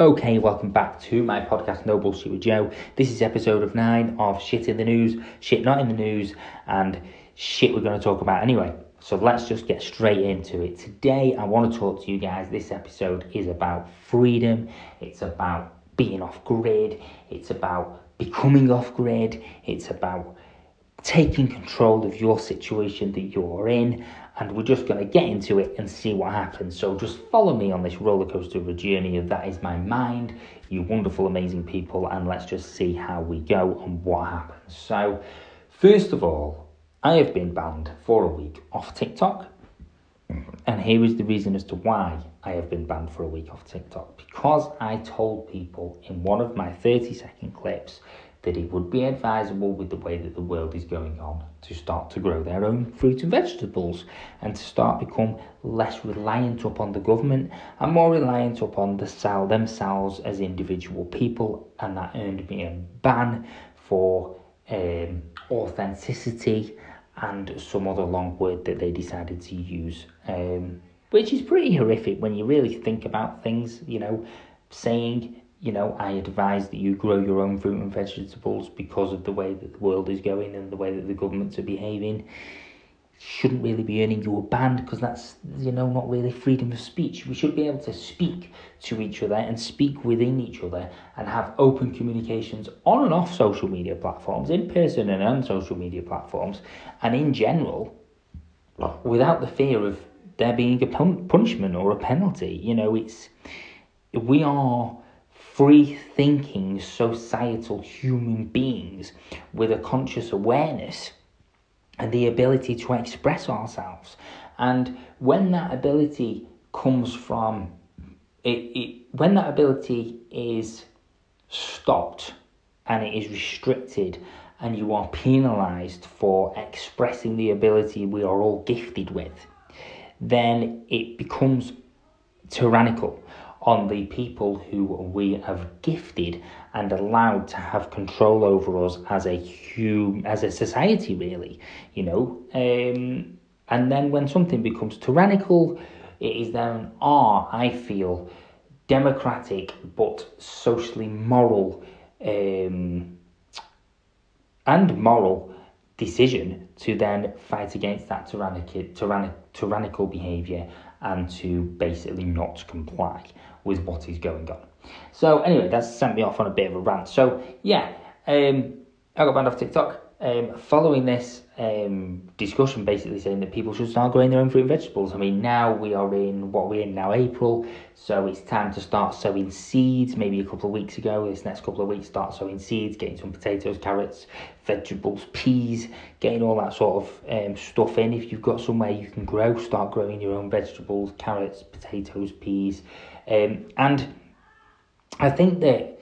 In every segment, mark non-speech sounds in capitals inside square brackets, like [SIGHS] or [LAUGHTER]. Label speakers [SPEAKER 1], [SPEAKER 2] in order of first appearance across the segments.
[SPEAKER 1] Okay, welcome back to my podcast, No Bullshit with Joe. This is episode of nine of Shit in the News, Shit Not in the News, and shit we're going to talk about anyway. So let's just get straight into it. Today, I want to talk to you guys. This episode is about freedom, it's about being off grid, it's about becoming off grid, it's about taking control of your situation that you're in and we're just going to get into it and see what happens. So just follow me on this roller coaster of a journey of that is my mind, you wonderful, amazing people, and let's just see how we go and what happens. So, first of all, I have been banned for a week off TikTok, and here is the reason as to why I have been banned for a week off TikTok because I told people in one of my 30 second clips that it would be advisable with the way that the world is going on to start to grow their own fruit and vegetables and to start become less reliant upon the government and more reliant upon the sell themselves as individual people and that earned me a ban for um, authenticity and some other long word that they decided to use um, which is pretty horrific when you really think about things you know saying you know, I advise that you grow your own fruit and vegetables because of the way that the world is going and the way that the governments are behaving. Shouldn't really be earning you a ban because that's, you know, not really freedom of speech. We should be able to speak to each other and speak within each other and have open communications on and off social media platforms, in person and on social media platforms, and in general, without the fear of there being a punishment or a penalty. You know, it's, we are free thinking societal human beings with a conscious awareness and the ability to express ourselves. And when that ability comes from it, it when that ability is stopped and it is restricted and you are penalized for expressing the ability we are all gifted with, then it becomes tyrannical on the people who we have gifted and allowed to have control over us as a hum, as a society really you know? Um, and then when something becomes tyrannical it is then our i feel democratic but socially moral um, and moral decision to then fight against that tyrannic, tyrannic, tyrannical behaviour and to basically not comply with what is going on. So anyway, that's sent me off on a bit of a rant. So yeah, um, I got banned off TikTok. Um, following this um, discussion, basically saying that people should start growing their own fruit and vegetables. I mean, now we are in what we're in now, April, so it's time to start sowing seeds. Maybe a couple of weeks ago, this next couple of weeks, start sowing seeds, getting some potatoes, carrots, vegetables, peas, getting all that sort of um, stuff in. If you've got somewhere you can grow, start growing your own vegetables, carrots, potatoes, peas, um, and I think that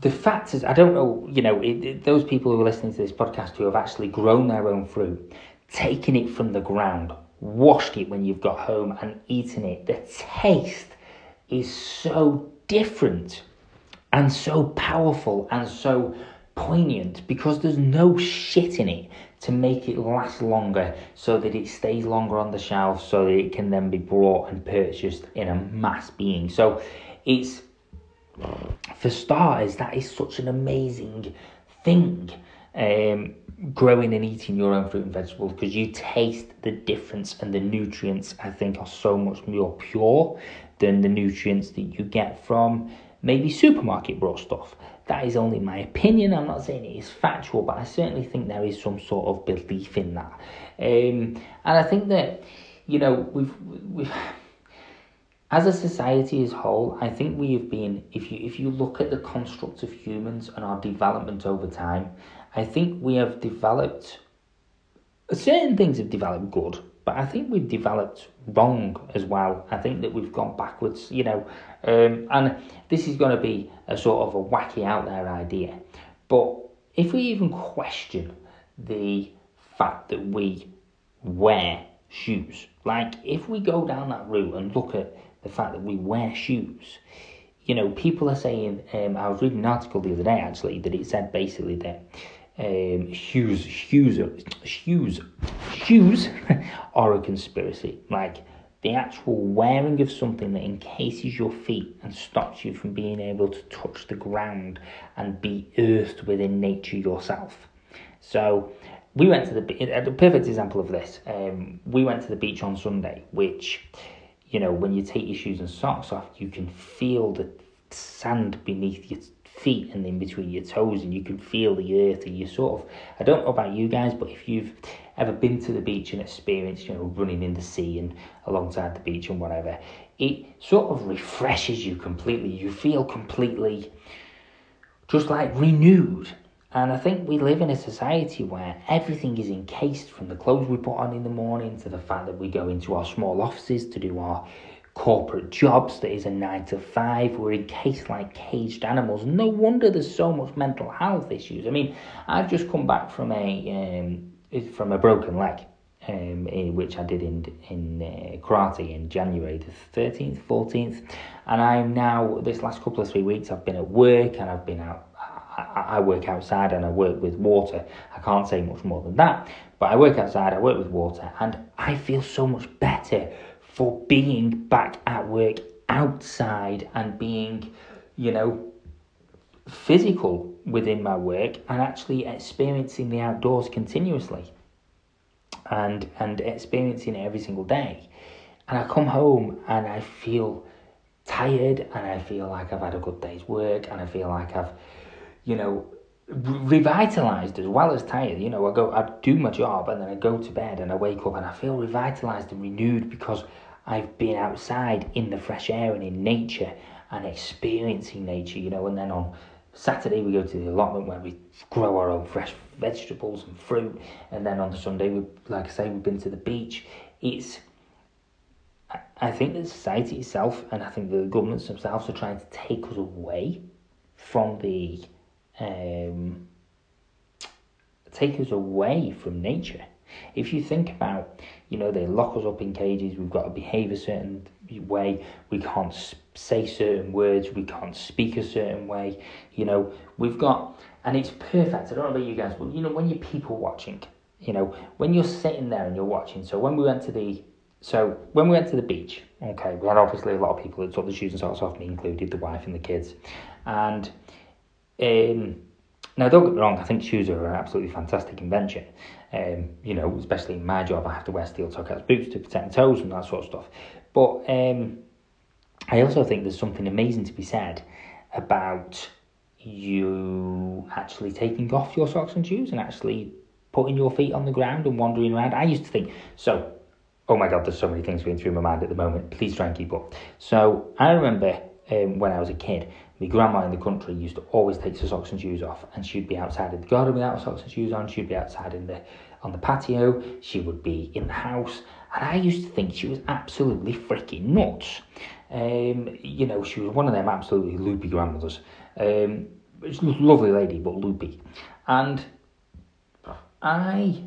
[SPEAKER 1] the fact is, I don't know, you know, it, it, those people who are listening to this podcast who have actually grown their own fruit, taken it from the ground, washed it when you've got home and eaten it, the taste is so different and so powerful and so poignant because there's no shit in it to make it last longer so that it stays longer on the shelf so that it can then be brought and purchased in a mass being. So it's for starters, that is such an amazing thing. Um, growing and eating your own fruit and vegetables because you taste the difference and the nutrients I think are so much more pure than the nutrients that you get from maybe supermarket brought stuff. That is only my opinion. I'm not saying it is factual, but I certainly think there is some sort of belief in that. Um, and I think that you know we've we've [SIGHS] as a society as a whole, I think we have been, if you if you look at the construct of humans and our development over time, I think we have developed certain things have developed good, but I think we've developed wrong as well. I think that we've gone backwards, you know, um, and this is going to be a sort of a wacky out there idea, but if we even question the fact that we wear shoes, like if we go down that route and look at the fact that we wear shoes. You know, people are saying, um, I was reading an article the other day actually that it said basically that um, shoes, shoes, shoes, shoes [LAUGHS] are a conspiracy. Like the actual wearing of something that encases your feet and stops you from being able to touch the ground and be earthed within nature yourself. So we went to the a perfect example of this. Um, we went to the beach on Sunday, which you know when you take your shoes and socks off, you can feel the sand beneath your feet and in between your toes, and you can feel the earth. And you sort of, I don't know about you guys, but if you've ever been to the beach and experienced, you know, running in the sea and alongside the beach and whatever, it sort of refreshes you completely. You feel completely just like renewed. And I think we live in a society where everything is encased from the clothes we put on in the morning to the fact that we go into our small offices to do our corporate jobs that is a nine to five. We're encased like caged animals. No wonder there's so much mental health issues. I mean, I've just come back from a um, from a broken leg, um, which I did in in uh, karate in January the thirteenth, fourteenth, and I'm now this last couple of three weeks I've been at work and I've been out. I work outside and I work with water. I can't say much more than that, but I work outside. I work with water, and I feel so much better for being back at work outside and being, you know, physical within my work and actually experiencing the outdoors continuously and and experiencing it every single day. And I come home and I feel tired and I feel like I've had a good day's work and I feel like I've, you know, revitalized as well as tired. You know, I go, I do my job and then I go to bed and I wake up and I feel revitalized and renewed because I've been outside in the fresh air and in nature and experiencing nature, you know. And then on Saturday we go to the allotment where we grow our own fresh vegetables and fruit. And then on the Sunday, we, like I say, we've been to the beach. It's I think the society itself and I think the governments themselves are trying to take us away from the um, take us away from nature. If you think about, you know, they lock us up in cages, we've got to behave a certain way, we can't say certain words, we can't speak a certain way, you know, we've got, and it's perfect. I don't know about you guys, but you know, when you're people watching, you know, when you're sitting there and you're watching, so when we went to the so when we went to the beach, okay, we had obviously a lot of people that took the shoes and socks off, me included, the wife and the kids, and um, now, don't get me wrong, I think shoes are an absolutely fantastic invention. Um, you know, especially in my job, I have to wear steel toe boots to protect my toes and that sort of stuff. But um, I also think there's something amazing to be said about you actually taking off your socks and shoes and actually putting your feet on the ground and wandering around. I used to think, so, oh my God, there's so many things going through my mind at the moment. Please try and keep up. So I remember um, when I was a kid, my grandma in the country used to always take her socks and shoes off, and she'd be outside in the garden without socks and shoes on. She'd be outside in the on the patio. She would be in the house, and I used to think she was absolutely freaking nuts. Um, you know, she was one of them absolutely loopy grandmothers. Um, a lovely lady, but loopy, and I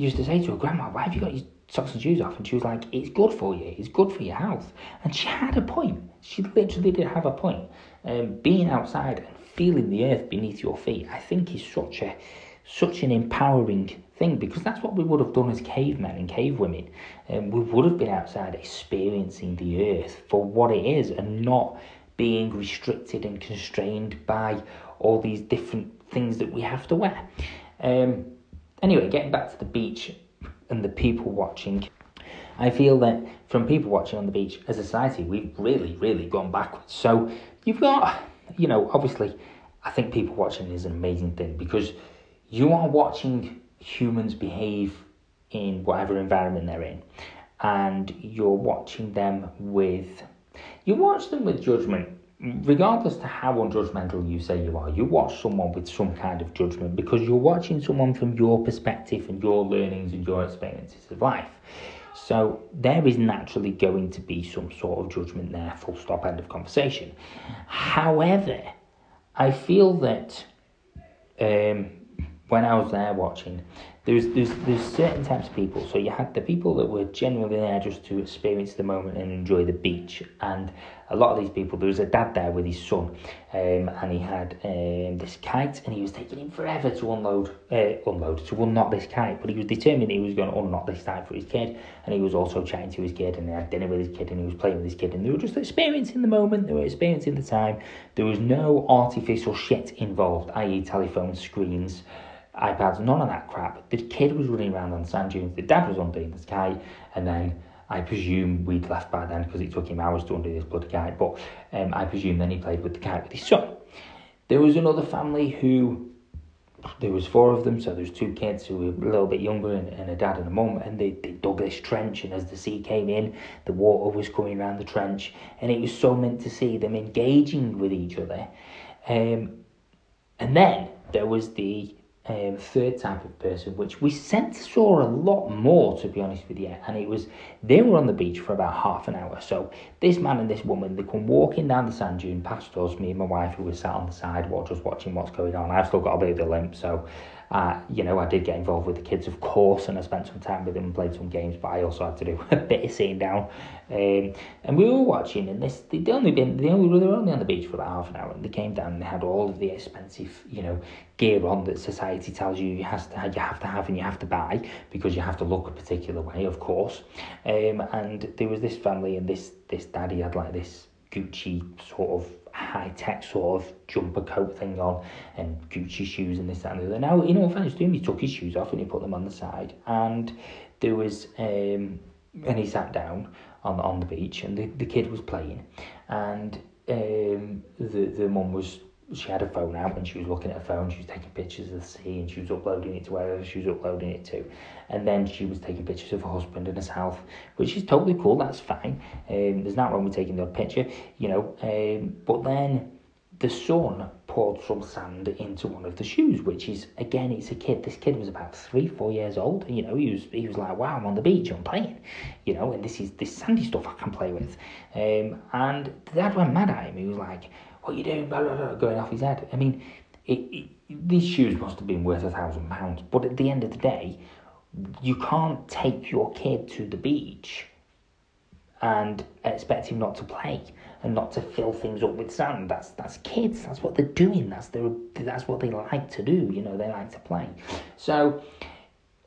[SPEAKER 1] used to say to her, Grandma, why have you got your socks and shoes off? And she was like, It's good for you, it's good for your health. And she had a point. She literally did have a point um, being outside and feeling the earth beneath your feet, I think is such a such an empowering thing because that's what we would have done as cavemen and cavewomen. Um, we would have been outside experiencing the earth for what it is and not being restricted and constrained by all these different things that we have to wear. Um, anyway, getting back to the beach and the people watching. I feel that from people watching on the beach as a society, we've really, really gone backwards. So you've got, you know, obviously, I think people watching is an amazing thing because you are watching humans behave in whatever environment they're in, and you're watching them with, you watch them with judgment. Regardless to how unjudgmental you say you are, you watch someone with some kind of judgment because you're watching someone from your perspective and your learnings and your experiences of life. So there is naturally going to be some sort of judgment there, full stop, end of conversation. However, I feel that um, when I was there watching, there's there's there's certain types of people. So you had the people that were genuinely there just to experience the moment and enjoy the beach, and a lot of these people. There was a dad there with his son, um, and he had um, this kite, and he was taking him forever to unload, uh, unload to unknot this kite. But he was determined he was going to unknot this kite for his kid, and he was also chatting to his kid, and he had dinner with his kid, and he was playing with his kid, and they were just experiencing the moment. They were experiencing the time. There was no artificial shit involved, i.e., telephone screens iPads, none of that crap. The kid was running around on sand dunes. The dad was undoing the kite, and then I presume we'd left by then because it took him hours to undo this bloody kite. But um, I presume then he played with the kite with his son. There was another family who there was four of them, so there was two kids who were a little bit younger and, and a dad and a mum, and they, they dug this trench, and as the sea came in, the water was coming around the trench, and it was so meant to see them engaging with each other. Um, and then there was the um, third type of person, which we sent saw a lot more, to be honest with you. And it was they were on the beach for about half an hour. So this man and this woman, they come walking down the sand dune past us, me and my wife, who was sat on the side, just watching what's going on. I've still got a bit of a limp, so uh, you know, I did get involved with the kids, of course, and I spent some time with them and played some games, but I also had to do [LAUGHS] a bit of sitting down. Um, and we were watching, and this they only been they only they were only on the beach for about half an hour, and they came down and they had all of the expensive, you know, gear on that society tells you you have to you have to have and you have to buy because you have to look a particular way, of course. Um, and there was this family and this this daddy had like this Gucci sort of high tech sort of jumper coat thing on and Gucci shoes and this that, and the other. Now, you know, if I was doing, he took his shoes off and he put them on the side, and there was um, and he sat down on on the beach, and the, the kid was playing, and um, the the mum was she had her phone out and she was looking at her phone, she was taking pictures of the sea and she was uploading it to wherever she was uploading it to. And then she was taking pictures of her husband and herself, which is totally cool, that's fine. Um, there's not wrong with taking the picture, you know. Um, but then the son poured some sand into one of the shoes, which is again, it's a kid. This kid was about three, four years old. And you know, he was he was like, "Wow, I'm on the beach, I'm playing," you know, and this is this sandy stuff I can play with. Um, and the dad went mad at him. He was like, what are you doing? Blah, blah, blah, going off his head. I mean, it, it, these shoes must have been worth a thousand pounds. But at the end of the day, you can't take your kid to the beach and expect him not to play and not to fill things up with sand. That's that's kids. That's what they're doing. That's their that's what they like to do. You know, they like to play. So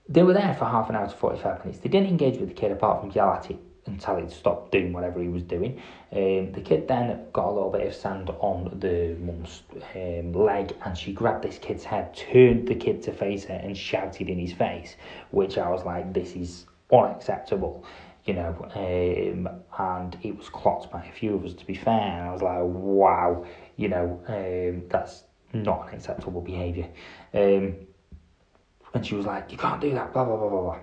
[SPEAKER 1] they were there for half an hour to forty five minutes. They didn't engage with the kid apart from yell at him and tell it to stop doing whatever he was doing. Um, the kid then got a little bit of sand on the mum's um, leg and she grabbed this kid's head, turned the kid to face her and shouted in his face, which I was like, this is unacceptable. You know, um, and it was clocked by a few of us to be fair. And I was like, wow, you know, um, that's not an acceptable behaviour. Um, and she was like, you can't do that, blah, blah, blah, blah, blah.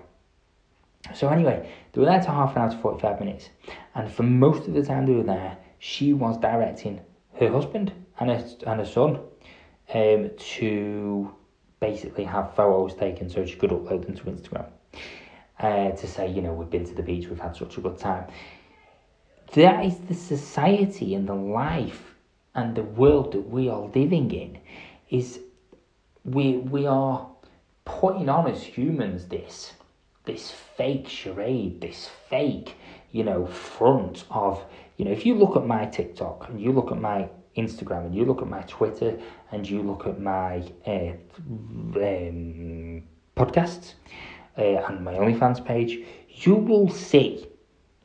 [SPEAKER 1] So anyway, they were there to half an hour to 45 minutes. And for most of the time they were there, she was directing her husband and her, and her son um, to basically have photos taken so she could upload them to Instagram. Uh, to say, you know, we've been to the beach, we've had such a good time. That is the society and the life and the world that we are living in. Is we we are putting on as humans this this fake charade, this fake, you know, front of, you know, if you look at my TikTok and you look at my Instagram and you look at my Twitter and you look at my uh, um, podcasts uh, and my OnlyFans page, you will see,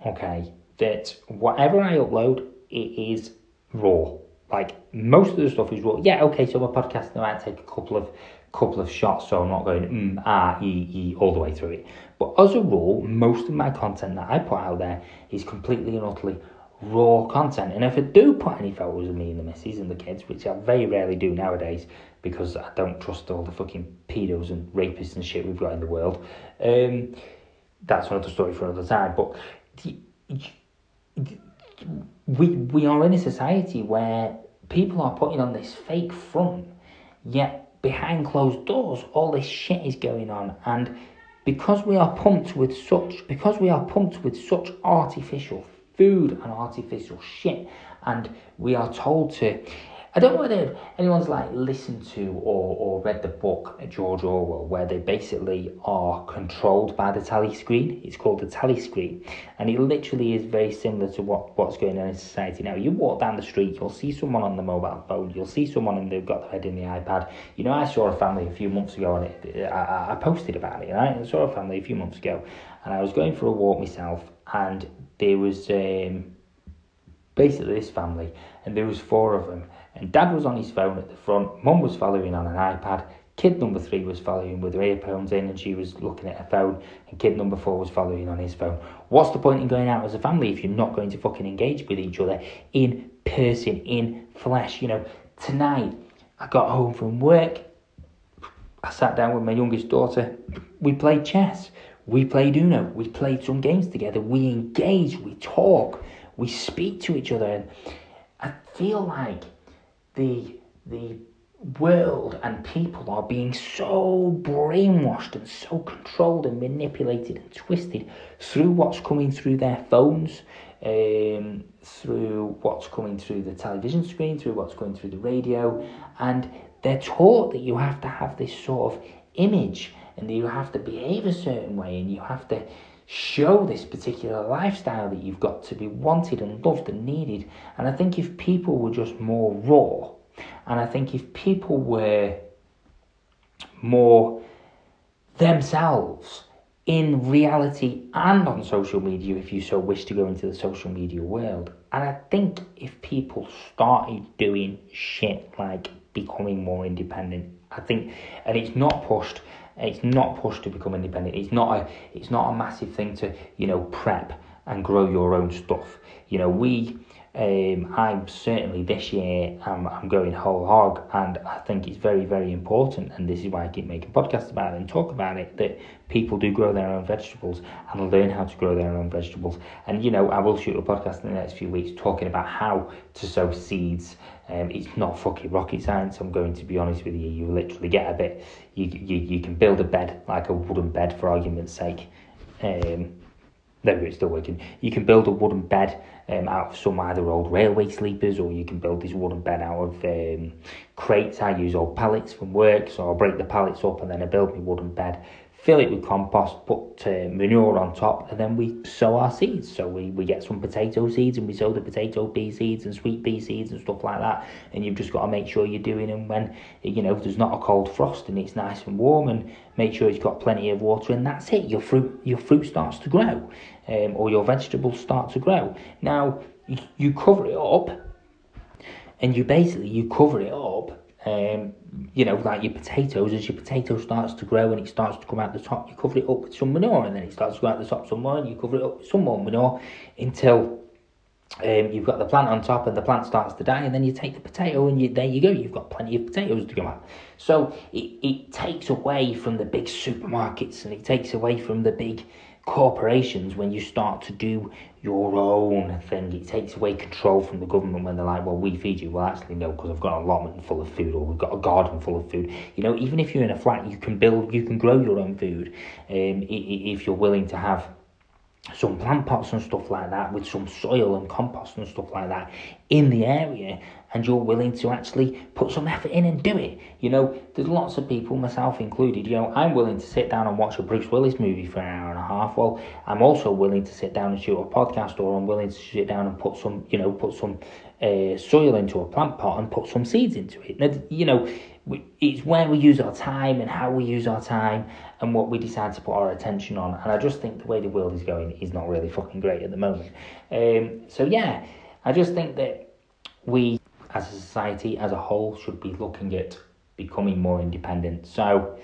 [SPEAKER 1] okay, that whatever I upload, it is raw. Like most of the stuff is raw. Yeah, okay, so my podcast I might take a couple of couple of shots, so I'm not going mm, ah, e, e all the way through it. But as a rule, most of my content that I put out there is completely and utterly raw content. And if I do put any photos of me and the missus and the kids, which I very rarely do nowadays because I don't trust all the fucking pedos and rapists and shit we've got in the world, um, that's another story for another time. But the, we we are in a society where people are putting on this fake front, yet behind closed doors, all this shit is going on, and because we are pumped with such, because we are pumped with such artificial food and artificial shit, and we are told to, I don't know whether anyone's like listened to or, or read the book George Orwell, where they basically are controlled by the tally screen. It's called the tally screen, and it literally is very similar to what, what's going on in society now. You walk down the street, you'll see someone on the mobile phone, you'll see someone and they've got their head in the iPad. You know, I saw a family a few months ago, and it, I, I posted about it. Right, I saw a family a few months ago, and I was going for a walk myself, and there was um, basically this family, and there was four of them and dad was on his phone at the front, mum was following on an iPad, kid number three was following with her earphones in and she was looking at her phone, and kid number four was following on his phone. What's the point in going out as a family if you're not going to fucking engage with each other in person, in flesh? You know, tonight I got home from work, I sat down with my youngest daughter, we played chess. We played Uno. We played some games together. We engage. We talk. We speak to each other. And I feel like the the world and people are being so brainwashed and so controlled and manipulated and twisted through what's coming through their phones, um, through what's coming through the television screen, through what's going through the radio, and they're taught that you have to have this sort of image and that you have to behave a certain way and you have to show this particular lifestyle that you've got to be wanted and loved and needed. And I think if people were just more raw, and I think if people were more themselves in reality and on social media, if you so wish to go into the social media world, and I think if people started doing shit like becoming more independent, I think, and it's not pushed it's not pushed to become independent. It's not a it's not a massive thing to you know prep and grow your own stuff. You know we. Um, I'm certainly this year I'm, I'm going whole hog and I think it's very very important and this is why I keep making podcasts about it and talk about it that people do grow their own vegetables and learn how to grow their own vegetables and you know I will shoot a podcast in the next few weeks talking about how to sow seeds um, it's not fucking rocket science. I'm going to be honest with you. You literally get a bit. You you, you can build a bed like a wooden bed for argument's sake. Um, there it's still working. You can build a wooden bed um, out of some either old railway sleepers, or you can build this wooden bed out of um, crates. I use old pallets from work, so I'll break the pallets up and then I build my wooden bed fill it with compost, put uh, manure on top, and then we sow our seeds. So we, we get some potato seeds and we sow the potato pea seeds and sweet pea seeds and stuff like that. And you've just got to make sure you're doing them when, you know, there's not a cold frost and it's nice and warm and make sure it's got plenty of water and that's it. Your fruit, your fruit starts to grow um, or your vegetables start to grow. Now, you, cover it up and you basically, you cover it up um, you know, like your potatoes, as your potato starts to grow and it starts to come out the top, you cover it up with some manure, and then it starts to go out the top some more, and you cover it up with some more manure until um, you've got the plant on top, and the plant starts to die, and then you take the potato, and you, there you go, you've got plenty of potatoes to come out. So it, it takes away from the big supermarkets, and it takes away from the big corporations when you start to do your own thing. It takes away control from the government when they're like, well, we feed you. Well, actually, no, because I've got a allotment full of food or we've got a garden full of food. You know, even if you're in a flat, you can build, you can grow your own food um, if you're willing to have some plant pots and stuff like that with some soil and compost and stuff like that in the area and you're willing to actually put some effort in and do it. You know, there's lots of people, myself included, you know, I'm willing to sit down and watch a Bruce Willis movie for an hour and a half. Well, I'm also willing to sit down and shoot a podcast or I'm willing to sit down and put some, you know, put some uh, soil into a plant pot and put some seeds into it. Now, you know, it's where we use our time and how we use our time and what we decide to put our attention on. And I just think the way the world is going is not really fucking great at the moment. Um, so yeah, I just think that we, as a society as a whole, should be looking at becoming more independent. So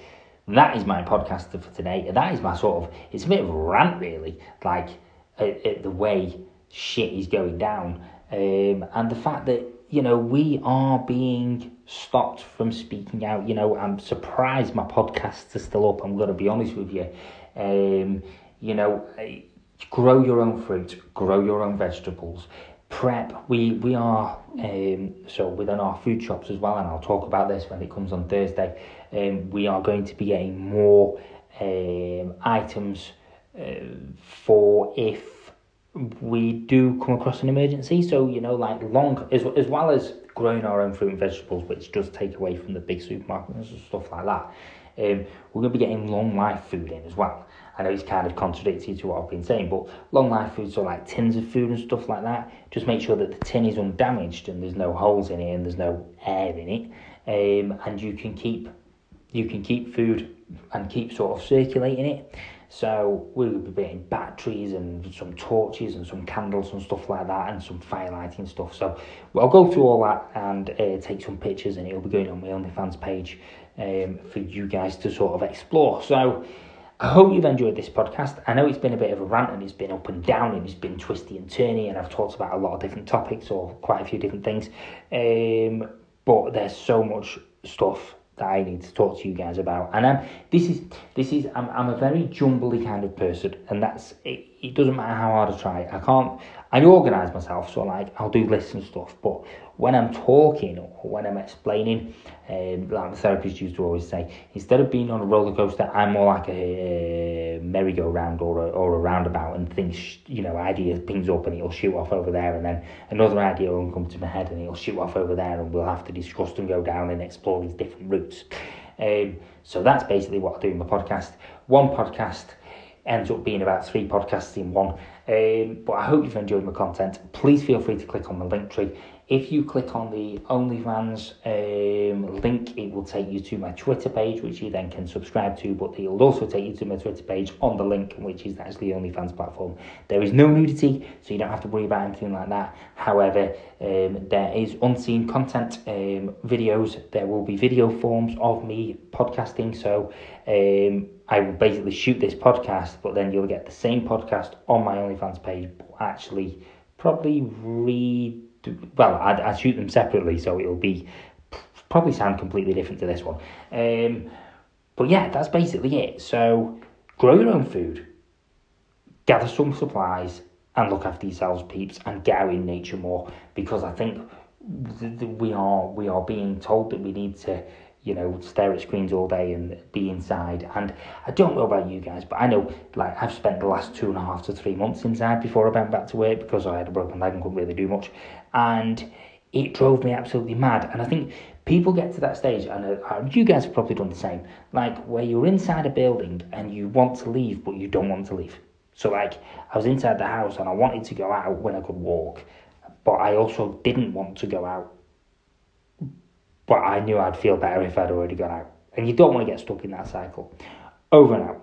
[SPEAKER 1] that is my podcast for today. That is my sort of it's a bit of a rant really, like at, at the way shit is going down, um, and the fact that you know, we are being stopped from speaking out. You know, I'm surprised my podcasts are still up. I'm going to be honest with you. Um, you know, grow your own fruit, grow your own vegetables. Prep. We we are um, so within our food shops as well, and I'll talk about this when it comes on Thursday. Um, we are going to be getting more um, items uh, for if we do come across an emergency. So you know, like long as as well as growing our own fruit and vegetables, which does take away from the big supermarkets and stuff like that. Um, we're going to be getting long life food in as well. I know it's kind of contradictory to what I've been saying, but long life foods are like tins of food and stuff like that. Just make sure that the tin is undamaged and there's no holes in it and there's no air in it, um, and you can keep you can keep food and keep sort of circulating it. So we'll be getting batteries and some torches and some candles and stuff like that and some firelighting stuff. So I'll go through all that and uh, take some pictures and it'll be going on my OnlyFans page um, for you guys to sort of explore. So I hope you've enjoyed this podcast. I know it's been a bit of a rant and it's been up and down and it's been twisty and turny and I've talked about a lot of different topics or quite a few different things. Um, but there's so much stuff that I need to talk to you guys about. And um, this is this is I'm I'm a very jumbly kind of person, and that's it, it. Doesn't matter how hard I try, I can't. I organise myself, so like I'll do lists and stuff. But when I'm talking or when I'm explaining, um, like the therapist used to always say, instead of being on a roller coaster, I'm more like a, a merry-go-round or a, or a roundabout, and things, you know, ideas pings up and it'll shoot off over there, and then another idea will come to my head and it'll shoot off over there, and we'll have to discuss and go down and explore these different routes. Um, so that's basically what I do in my podcast. One podcast ends up being about three podcasts in one. Um, but I hope you've enjoyed my content. Please feel free to click on the link tree. If you click on the OnlyFans um, link, it will take you to my Twitter page, which you then can subscribe to, but it will also take you to my Twitter page on the link, which is actually OnlyFans platform. There is no nudity, so you don't have to worry about anything like that. However, um, there is unseen content, um, videos. There will be video forms of me podcasting, so um, I will basically shoot this podcast, but then you'll get the same podcast on my OnlyFans page, actually probably read well, I'd, I'd shoot them separately, so it'll be probably sound completely different to this one. Um, but yeah, that's basically it. So grow your own food, gather some supplies, and look after yourselves, peeps, and get out in nature more because I think th- th- we are we are being told that we need to you know, stare at screens all day and be inside. And I don't know about you guys, but I know, like, I've spent the last two and a half to three months inside before I went back to work because I had a broken leg and couldn't really do much. And it drove me absolutely mad. And I think people get to that stage, and uh, you guys have probably done the same, like, where you're inside a building and you want to leave, but you don't want to leave. So, like, I was inside the house and I wanted to go out when I could walk, but I also didn't want to go out but I knew I'd feel better if I'd already gone out. And you don't want to get stuck in that cycle. Over and out.